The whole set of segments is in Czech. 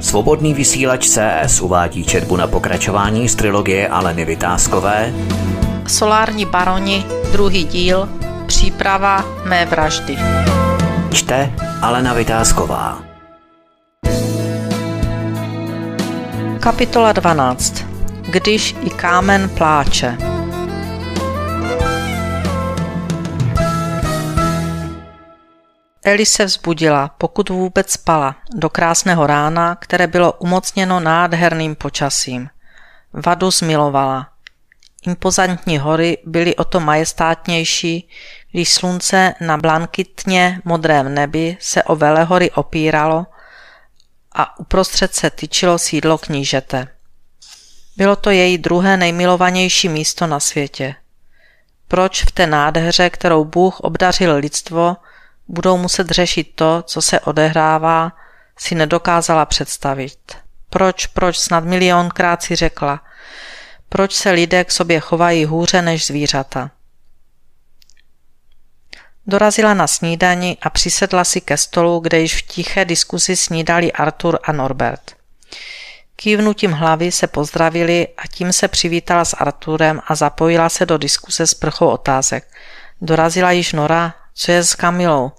Svobodný vysílač CS uvádí četbu na pokračování z trilogie Aleny Vytázkové Solární baroni, druhý díl, příprava mé vraždy. Čte Alena Vytázková Kapitola 12. Když i kámen pláče. Eli se vzbudila, pokud vůbec spala, do krásného rána, které bylo umocněno nádherným počasím. Vadu zmilovala. Impozantní hory byly o to majestátnější, když slunce na blankitně modrém nebi se o velehory opíralo a uprostřed se tyčilo sídlo knížete. Bylo to její druhé nejmilovanější místo na světě. Proč v té nádheře, kterou Bůh obdařil lidstvo, budou muset řešit to, co se odehrává, si nedokázala představit. Proč, proč, snad milionkrát si řekla. Proč se lidé k sobě chovají hůře než zvířata? Dorazila na snídani a přisedla si ke stolu, kde již v tiché diskuzi snídali Artur a Norbert. Kývnutím hlavy se pozdravili a tím se přivítala s Arturem a zapojila se do diskuse s prchou otázek. Dorazila již Nora, co je s Kamilou?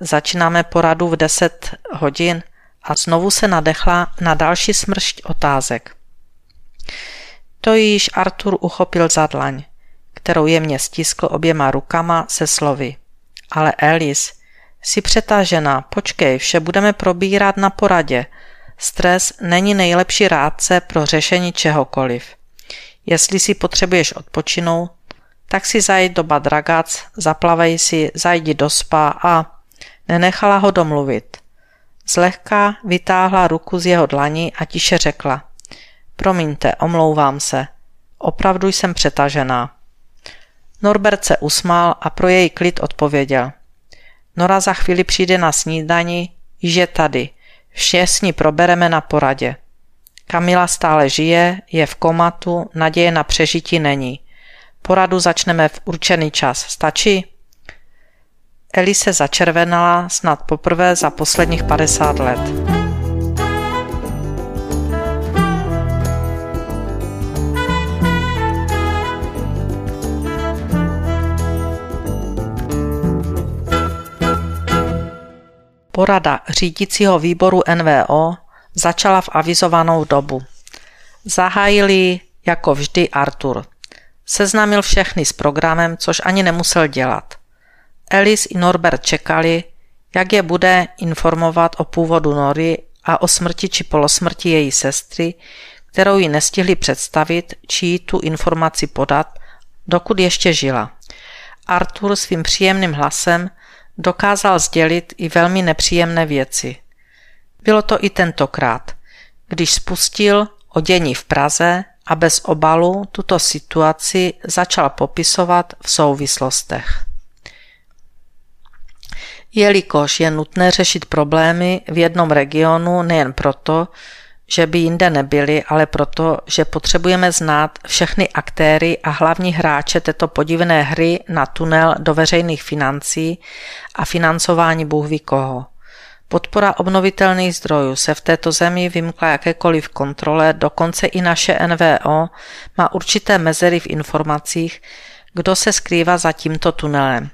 Začínáme poradu v 10 hodin a znovu se nadechla na další smršť otázek. To již Artur uchopil za dlaň, kterou jemně stiskl oběma rukama se slovy. Ale Alice, jsi přetažená, počkej, vše budeme probírat na poradě. Stres není nejlepší rádce pro řešení čehokoliv. Jestli si potřebuješ odpočinout, tak si zajď do Badragac, zaplavej si, zajdi do spa a nenechala ho domluvit. Zlehka vytáhla ruku z jeho dlaní a tiše řekla. Promiňte, omlouvám se. Opravdu jsem přetažená. Norbert se usmál a pro její klid odpověděl. Nora za chvíli přijde na snídani, je tady. Vše s ní probereme na poradě. Kamila stále žije, je v komatu, naděje na přežití není. Poradu začneme v určený čas. Stačí? Eli se začervenala snad poprvé za posledních 50 let. Porada řídícího výboru NVO začala v avizovanou dobu. Zahájili jako vždy Artur. Seznámil všechny s programem, což ani nemusel dělat. Alice i Norbert čekali, jak je bude informovat o původu Nory a o smrti či polosmrti její sestry, kterou ji nestihli představit, či tu informaci podat, dokud ještě žila. Arthur svým příjemným hlasem dokázal sdělit i velmi nepříjemné věci. Bylo to i tentokrát, když spustil o dění v Praze a bez obalu tuto situaci začal popisovat v souvislostech. Jelikož je nutné řešit problémy v jednom regionu nejen proto, že by jinde nebyly, ale proto, že potřebujeme znát všechny aktéry a hlavní hráče této podivné hry na tunel do veřejných financí a financování Bůh ví koho. Podpora obnovitelných zdrojů se v této zemi vymkla jakékoliv kontrole, dokonce i naše NVO má určité mezery v informacích, kdo se skrývá za tímto tunelem.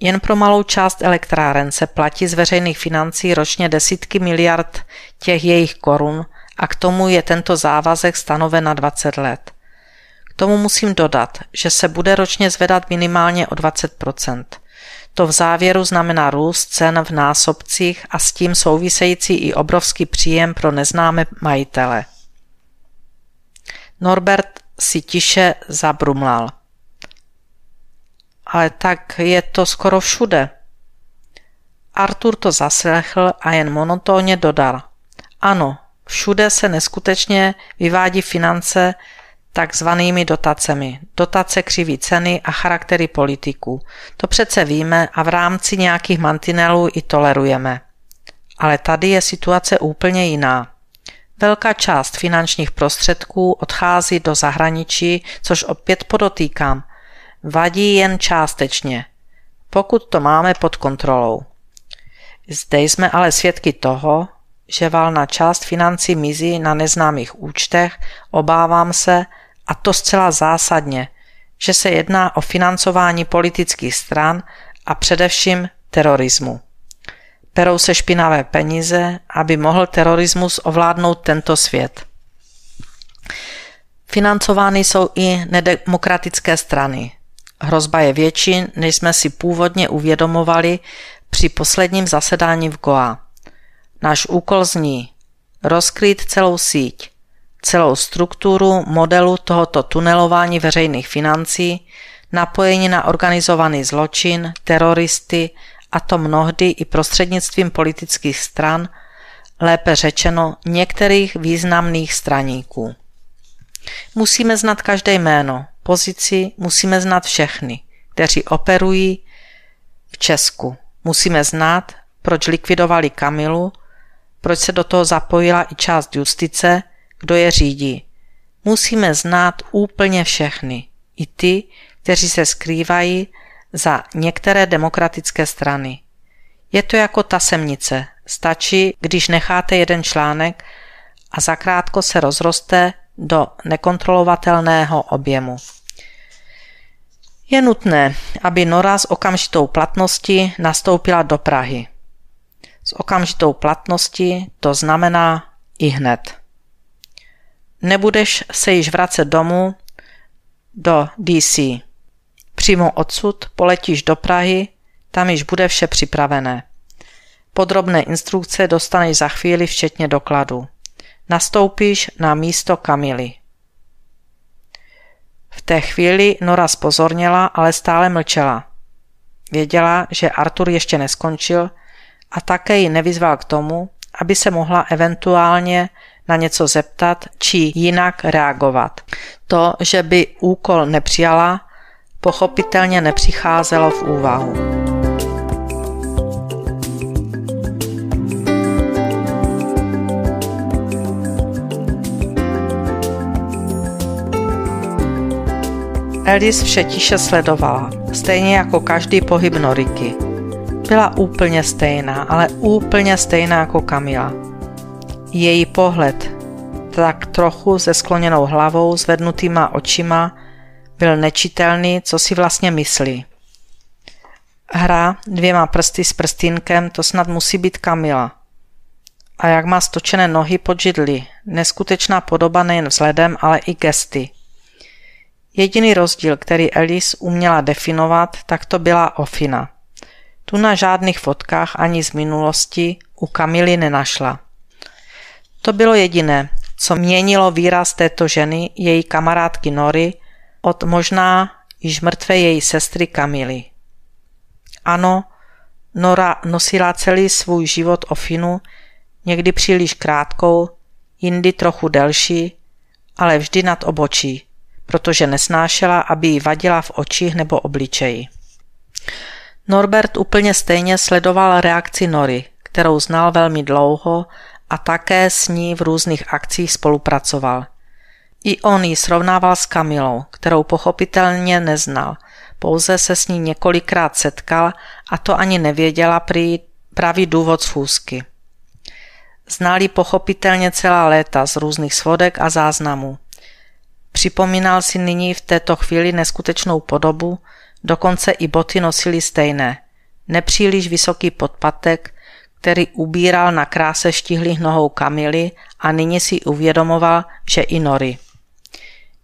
Jen pro malou část elektráren se platí z veřejných financí ročně desítky miliard těch jejich korun a k tomu je tento závazek stanoven na 20 let. K tomu musím dodat, že se bude ročně zvedat minimálně o 20 To v závěru znamená růst cen v násobcích a s tím související i obrovský příjem pro neznámé majitele. Norbert si tiše zabrumlal ale tak je to skoro všude. Artur to zaslechl a jen monotónně dodal. Ano, všude se neskutečně vyvádí finance takzvanými dotacemi. Dotace křiví ceny a charaktery politiků. To přece víme a v rámci nějakých mantinelů i tolerujeme. Ale tady je situace úplně jiná. Velká část finančních prostředků odchází do zahraničí, což opět podotýkám – vadí jen částečně, pokud to máme pod kontrolou. Zde jsme ale svědky toho, že valná část financí mizí na neznámých účtech, obávám se, a to zcela zásadně, že se jedná o financování politických stran a především terorismu. Perou se špinavé peníze, aby mohl terorismus ovládnout tento svět. Financovány jsou i nedemokratické strany. Hrozba je větší, než jsme si původně uvědomovali při posledním zasedání v Goa. Náš úkol zní rozkrýt celou síť, celou strukturu modelu tohoto tunelování veřejných financí, napojení na organizovaný zločin, teroristy, a to mnohdy i prostřednictvím politických stran, lépe řečeno některých významných straníků. Musíme znát každé jméno, pozici, musíme znát všechny, kteří operují v Česku. Musíme znát, proč likvidovali Kamilu, proč se do toho zapojila i část justice, kdo je řídí. Musíme znát úplně všechny, i ty, kteří se skrývají za některé demokratické strany. Je to jako ta semnice. Stačí, když necháte jeden článek a zakrátko se rozroste do nekontrolovatelného objemu. Je nutné, aby Nora s okamžitou platností nastoupila do Prahy. S okamžitou platností to znamená i hned. Nebudeš se již vracet domů do DC. Přímo odsud poletíš do Prahy, tam již bude vše připravené. Podrobné instrukce dostaneš za chvíli včetně dokladu. Nastoupíš na místo Kamily. V té chvíli Nora spozorněla, ale stále mlčela. Věděla, že Artur ještě neskončil a také ji nevyzval k tomu, aby se mohla eventuálně na něco zeptat či jinak reagovat. To, že by úkol nepřijala, pochopitelně nepřicházelo v úvahu. Alice vše tiše sledovala, stejně jako každý pohyb Noriky. Byla úplně stejná, ale úplně stejná jako Kamila. Její pohled, tak trochu se skloněnou hlavou, zvednutýma očima, byl nečitelný, co si vlastně myslí. Hra dvěma prsty s prstínkem, to snad musí být Kamila. A jak má stočené nohy pod židli, neskutečná podoba nejen vzhledem, ale i gesty. Jediný rozdíl, který Alice uměla definovat, tak to byla Ofina. Tu na žádných fotkách ani z minulosti u Kamily nenašla. To bylo jediné, co měnilo výraz této ženy, její kamarádky Nory, od možná již mrtvé její sestry Kamily. Ano, Nora nosila celý svůj život Ofinu, někdy příliš krátkou, jindy trochu delší, ale vždy nad obočí, protože nesnášela, aby jí vadila v očích nebo obličeji. Norbert úplně stejně sledoval reakci Nory, kterou znal velmi dlouho a také s ní v různých akcích spolupracoval. I on ji srovnával s Kamilou, kterou pochopitelně neznal, pouze se s ní několikrát setkal a to ani nevěděla prý pravý důvod schůzky. Znali pochopitelně celá léta z různých svodek a záznamů. Připomínal si nyní v této chvíli neskutečnou podobu, dokonce i boty nosily stejné. Nepříliš vysoký podpatek, který ubíral na kráse štihlých nohou Kamily a nyní si uvědomoval, že i Nory.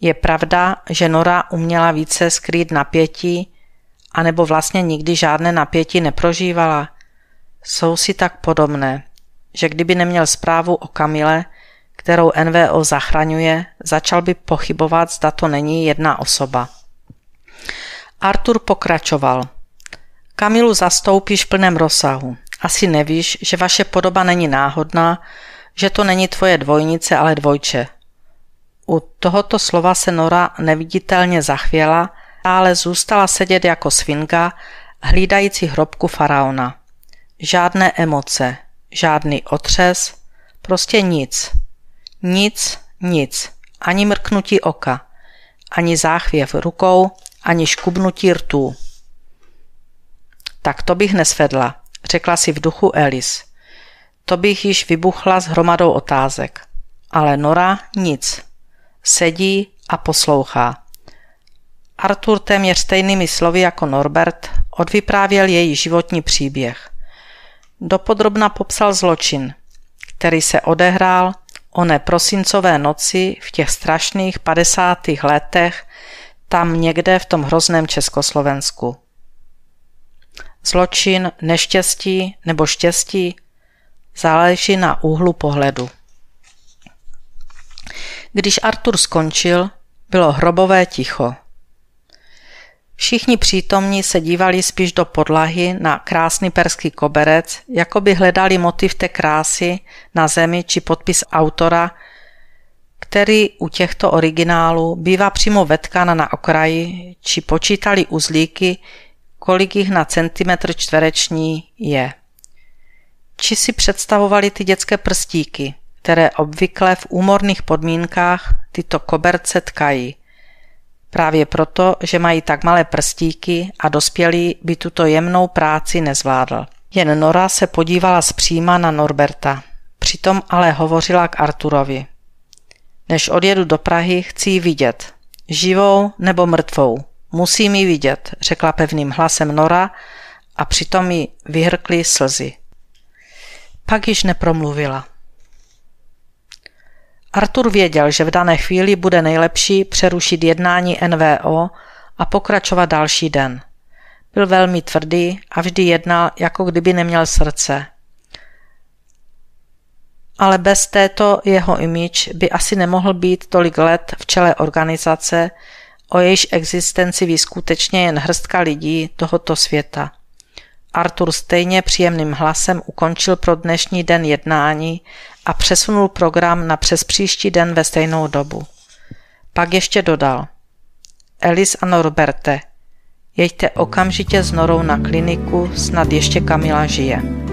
Je pravda, že Nora uměla více skrýt napětí, anebo vlastně nikdy žádné napětí neprožívala. Jsou si tak podobné, že kdyby neměl zprávu o Kamile, kterou NVO zachraňuje, začal by pochybovat, zda to není jedna osoba. Artur pokračoval. Kamilu zastoupíš v plném rozsahu. Asi nevíš, že vaše podoba není náhodná, že to není tvoje dvojnice, ale dvojče. U tohoto slova se Nora neviditelně zachvěla, ale zůstala sedět jako svinga, hlídající hrobku faraona. Žádné emoce, žádný otřes, prostě nic. Nic, nic, ani mrknutí oka, ani záchvěv rukou, ani škubnutí rtů. Tak to bych nesvedla, řekla si v duchu Elis. to bych již vybuchla s hromadou otázek. Ale Nora nic. Sedí a poslouchá. Artur téměř stejnými slovy jako Norbert odvyprávěl její životní příběh. Dopodrobna popsal zločin, který se odehrál oné prosincové noci v těch strašných 50. letech tam někde v tom hrozném Československu. Zločin, neštěstí nebo štěstí záleží na úhlu pohledu. Když Artur skončil, bylo hrobové ticho. Všichni přítomní se dívali spíš do podlahy na krásný perský koberec, jako by hledali motiv té krásy na zemi či podpis autora, který u těchto originálů bývá přímo vetkán na okraji, či počítali uzlíky, kolik jich na centimetr čtvereční je. Či si představovali ty dětské prstíky, které obvykle v úmorných podmínkách tyto koberce tkají. Právě proto, že mají tak malé prstíky a dospělý by tuto jemnou práci nezvládl. Jen Nora se podívala zpříma na Norberta. Přitom ale hovořila k Arturovi. Než odjedu do Prahy, chci ji vidět. Živou nebo mrtvou. Musím ji vidět, řekla pevným hlasem Nora a přitom mi vyhrkly slzy. Pak již nepromluvila. Artur věděl, že v dané chvíli bude nejlepší přerušit jednání NVO a pokračovat další den. Byl velmi tvrdý a vždy jednal, jako kdyby neměl srdce. Ale bez této jeho imič by asi nemohl být tolik let v čele organizace, o jejíž existenci ví skutečně jen hrstka lidí tohoto světa. Artur stejně příjemným hlasem ukončil pro dnešní den jednání a přesunul program na přes příští den ve stejnou dobu. Pak ještě dodal. Elis a Norberte, jeďte okamžitě s Norou na kliniku, snad ještě Kamila žije.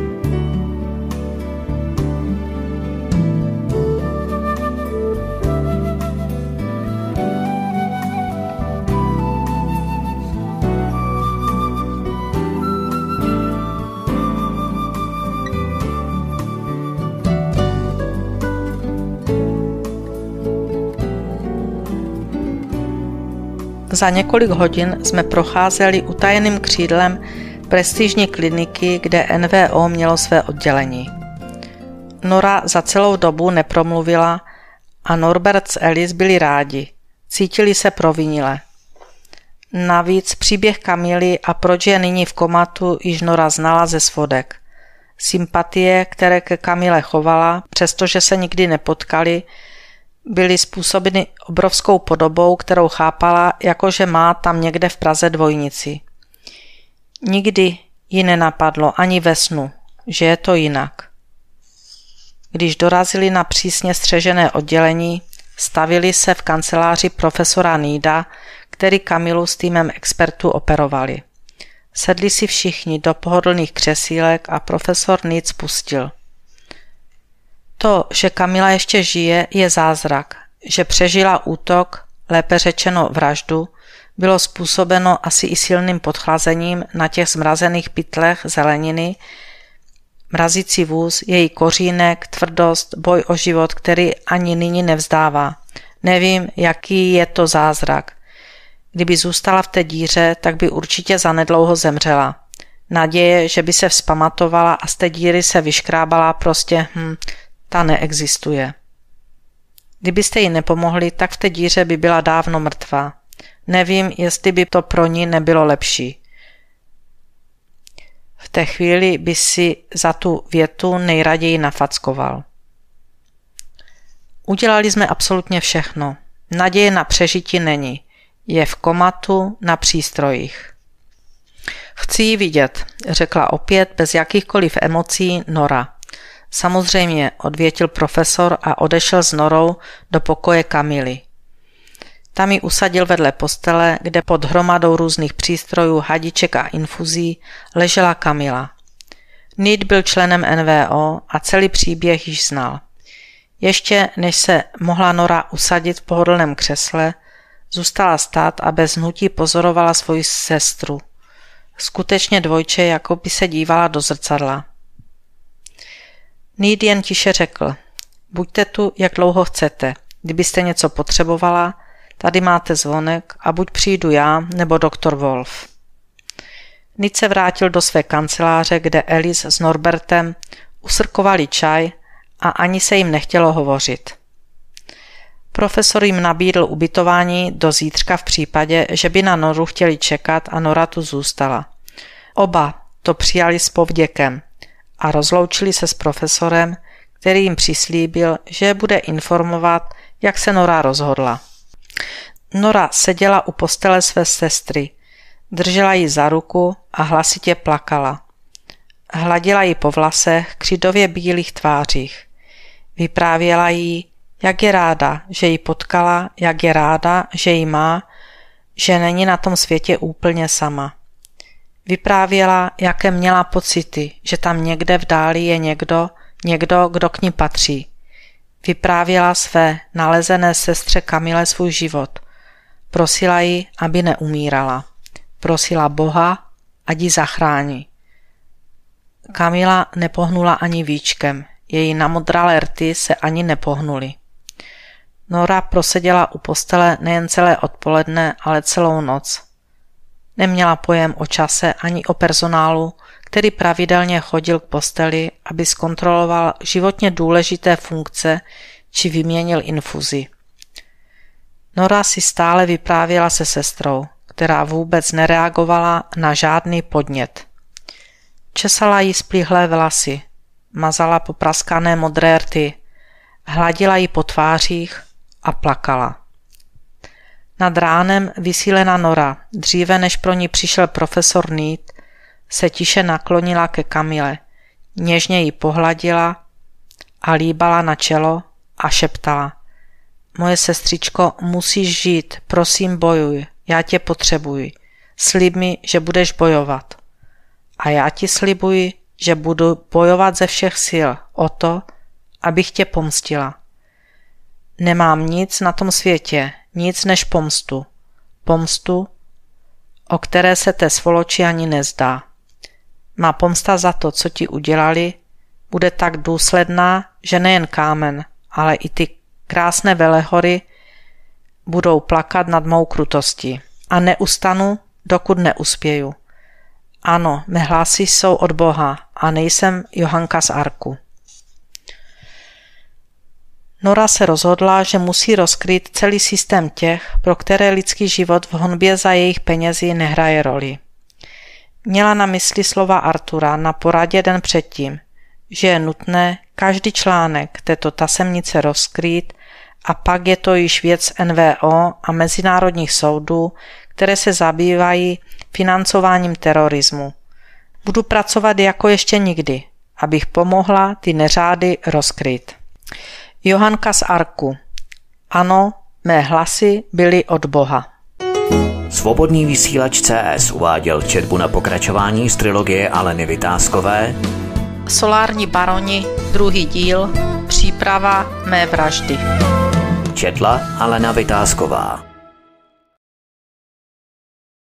Za několik hodin jsme procházeli utajeným křídlem prestižní kliniky, kde NVO mělo své oddělení. Nora za celou dobu nepromluvila a Norbert s Alice byli rádi. Cítili se provinile. Navíc příběh Kamily a proč je nyní v komatu již Nora znala ze svodek. Sympatie, které ke Kamile chovala, přestože se nikdy nepotkali, byly způsobeny obrovskou podobou, kterou chápala, jakože má tam někde v Praze dvojnici. Nikdy ji nenapadlo ani ve snu, že je to jinak. Když dorazili na přísně střežené oddělení, stavili se v kanceláři profesora Nída, který Kamilu s týmem expertů operovali. Sedli si všichni do pohodlných křesílek a profesor Níd spustil. To, že Kamila ještě žije, je zázrak. Že přežila útok, lépe řečeno vraždu, bylo způsobeno asi i silným podchlazením na těch zmrazených pytlech zeleniny, mrazící vůz, její kořínek, tvrdost, boj o život, který ani nyní nevzdává. Nevím, jaký je to zázrak. Kdyby zůstala v té díře, tak by určitě zanedlouho zemřela. Naděje, že by se vzpamatovala a z té díry se vyškrábala prostě, hm, ta neexistuje. Kdybyste jí nepomohli, tak v té díře by byla dávno mrtvá. Nevím, jestli by to pro ní nebylo lepší. V té chvíli by si za tu větu nejraději nafackoval. Udělali jsme absolutně všechno. Naděje na přežití není. Je v komatu na přístrojích. Chci ji vidět, řekla opět bez jakýchkoliv emocí Nora. Samozřejmě, odvětil profesor a odešel s Norou do pokoje Kamily. Tam ji usadil vedle postele, kde pod hromadou různých přístrojů, hadiček a infuzí ležela Kamila. Nid byl členem NVO a celý příběh již znal. Ještě než se mohla Nora usadit v pohodlném křesle, zůstala stát a bez hnutí pozorovala svoji sestru. Skutečně dvojče, jako by se dívala do zrcadla. Nýd jen tiše řekl, buďte tu, jak dlouho chcete. Kdybyste něco potřebovala, tady máte zvonek a buď přijdu já nebo doktor Wolf. Nýd se vrátil do své kanceláře, kde Alice s Norbertem usrkovali čaj a ani se jim nechtělo hovořit. Profesor jim nabídl ubytování do zítřka v případě, že by na Noru chtěli čekat a Nora tu zůstala. Oba to přijali s povděkem a rozloučili se s profesorem, který jim přislíbil, že bude informovat, jak se Nora rozhodla. Nora seděla u postele své sestry, držela ji za ruku a hlasitě plakala. Hladila ji po vlasech, křidově bílých tvářích. Vyprávěla jí, jak je ráda, že ji potkala, jak je ráda, že ji má, že není na tom světě úplně sama. Vyprávěla, jaké měla pocity, že tam někde v dáli je někdo, někdo, kdo k ní patří. Vyprávěla své nalezené sestře Kamile svůj život. Prosila ji, aby neumírala. Prosila Boha, ať ji zachrání. Kamila nepohnula ani víčkem, její namodralé rty se ani nepohnuly. Nora proseděla u postele nejen celé odpoledne, ale celou noc. Neměla pojem o čase ani o personálu, který pravidelně chodil k posteli, aby zkontroloval životně důležité funkce či vyměnil infuzi. Nora si stále vyprávěla se sestrou, která vůbec nereagovala na žádný podnět. Česala jí splíhlé vlasy, mazala popraskané modré rty, hladila jí po tvářích a plakala. Nad ránem vysílená Nora, dříve než pro ní přišel profesor Nýt, se tiše naklonila ke Kamile, něžně ji pohladila a líbala na čelo a šeptala. Moje sestřičko, musíš žít, prosím bojuj, já tě potřebuji. Slib mi, že budeš bojovat. A já ti slibuji, že budu bojovat ze všech sil o to, abych tě pomstila. Nemám nic na tom světě, nic než pomstu. Pomstu, o které se té svoloči ani nezdá. Má pomsta za to, co ti udělali, bude tak důsledná, že nejen kámen, ale i ty krásné velehory budou plakat nad mou krutostí. A neustanu, dokud neuspěju. Ano, mé hlasy jsou od Boha a nejsem Johanka z Arku. Nora se rozhodla, že musí rozkrýt celý systém těch, pro které lidský život v honbě za jejich penězi nehraje roli. Měla na mysli slova Artura na poradě den předtím, že je nutné každý článek této tasemnice rozkrýt a pak je to již věc NVO a mezinárodních soudů, které se zabývají financováním terorismu. Budu pracovat jako ještě nikdy, abych pomohla ty neřády rozkryt. Johanka z Arku. Ano, mé hlasy byly od Boha. Svobodný vysílač CS uváděl četbu na pokračování z trilogie Aleny Vytázkové Solární baroni, druhý díl, příprava mé vraždy. Četla Alena Vytázková.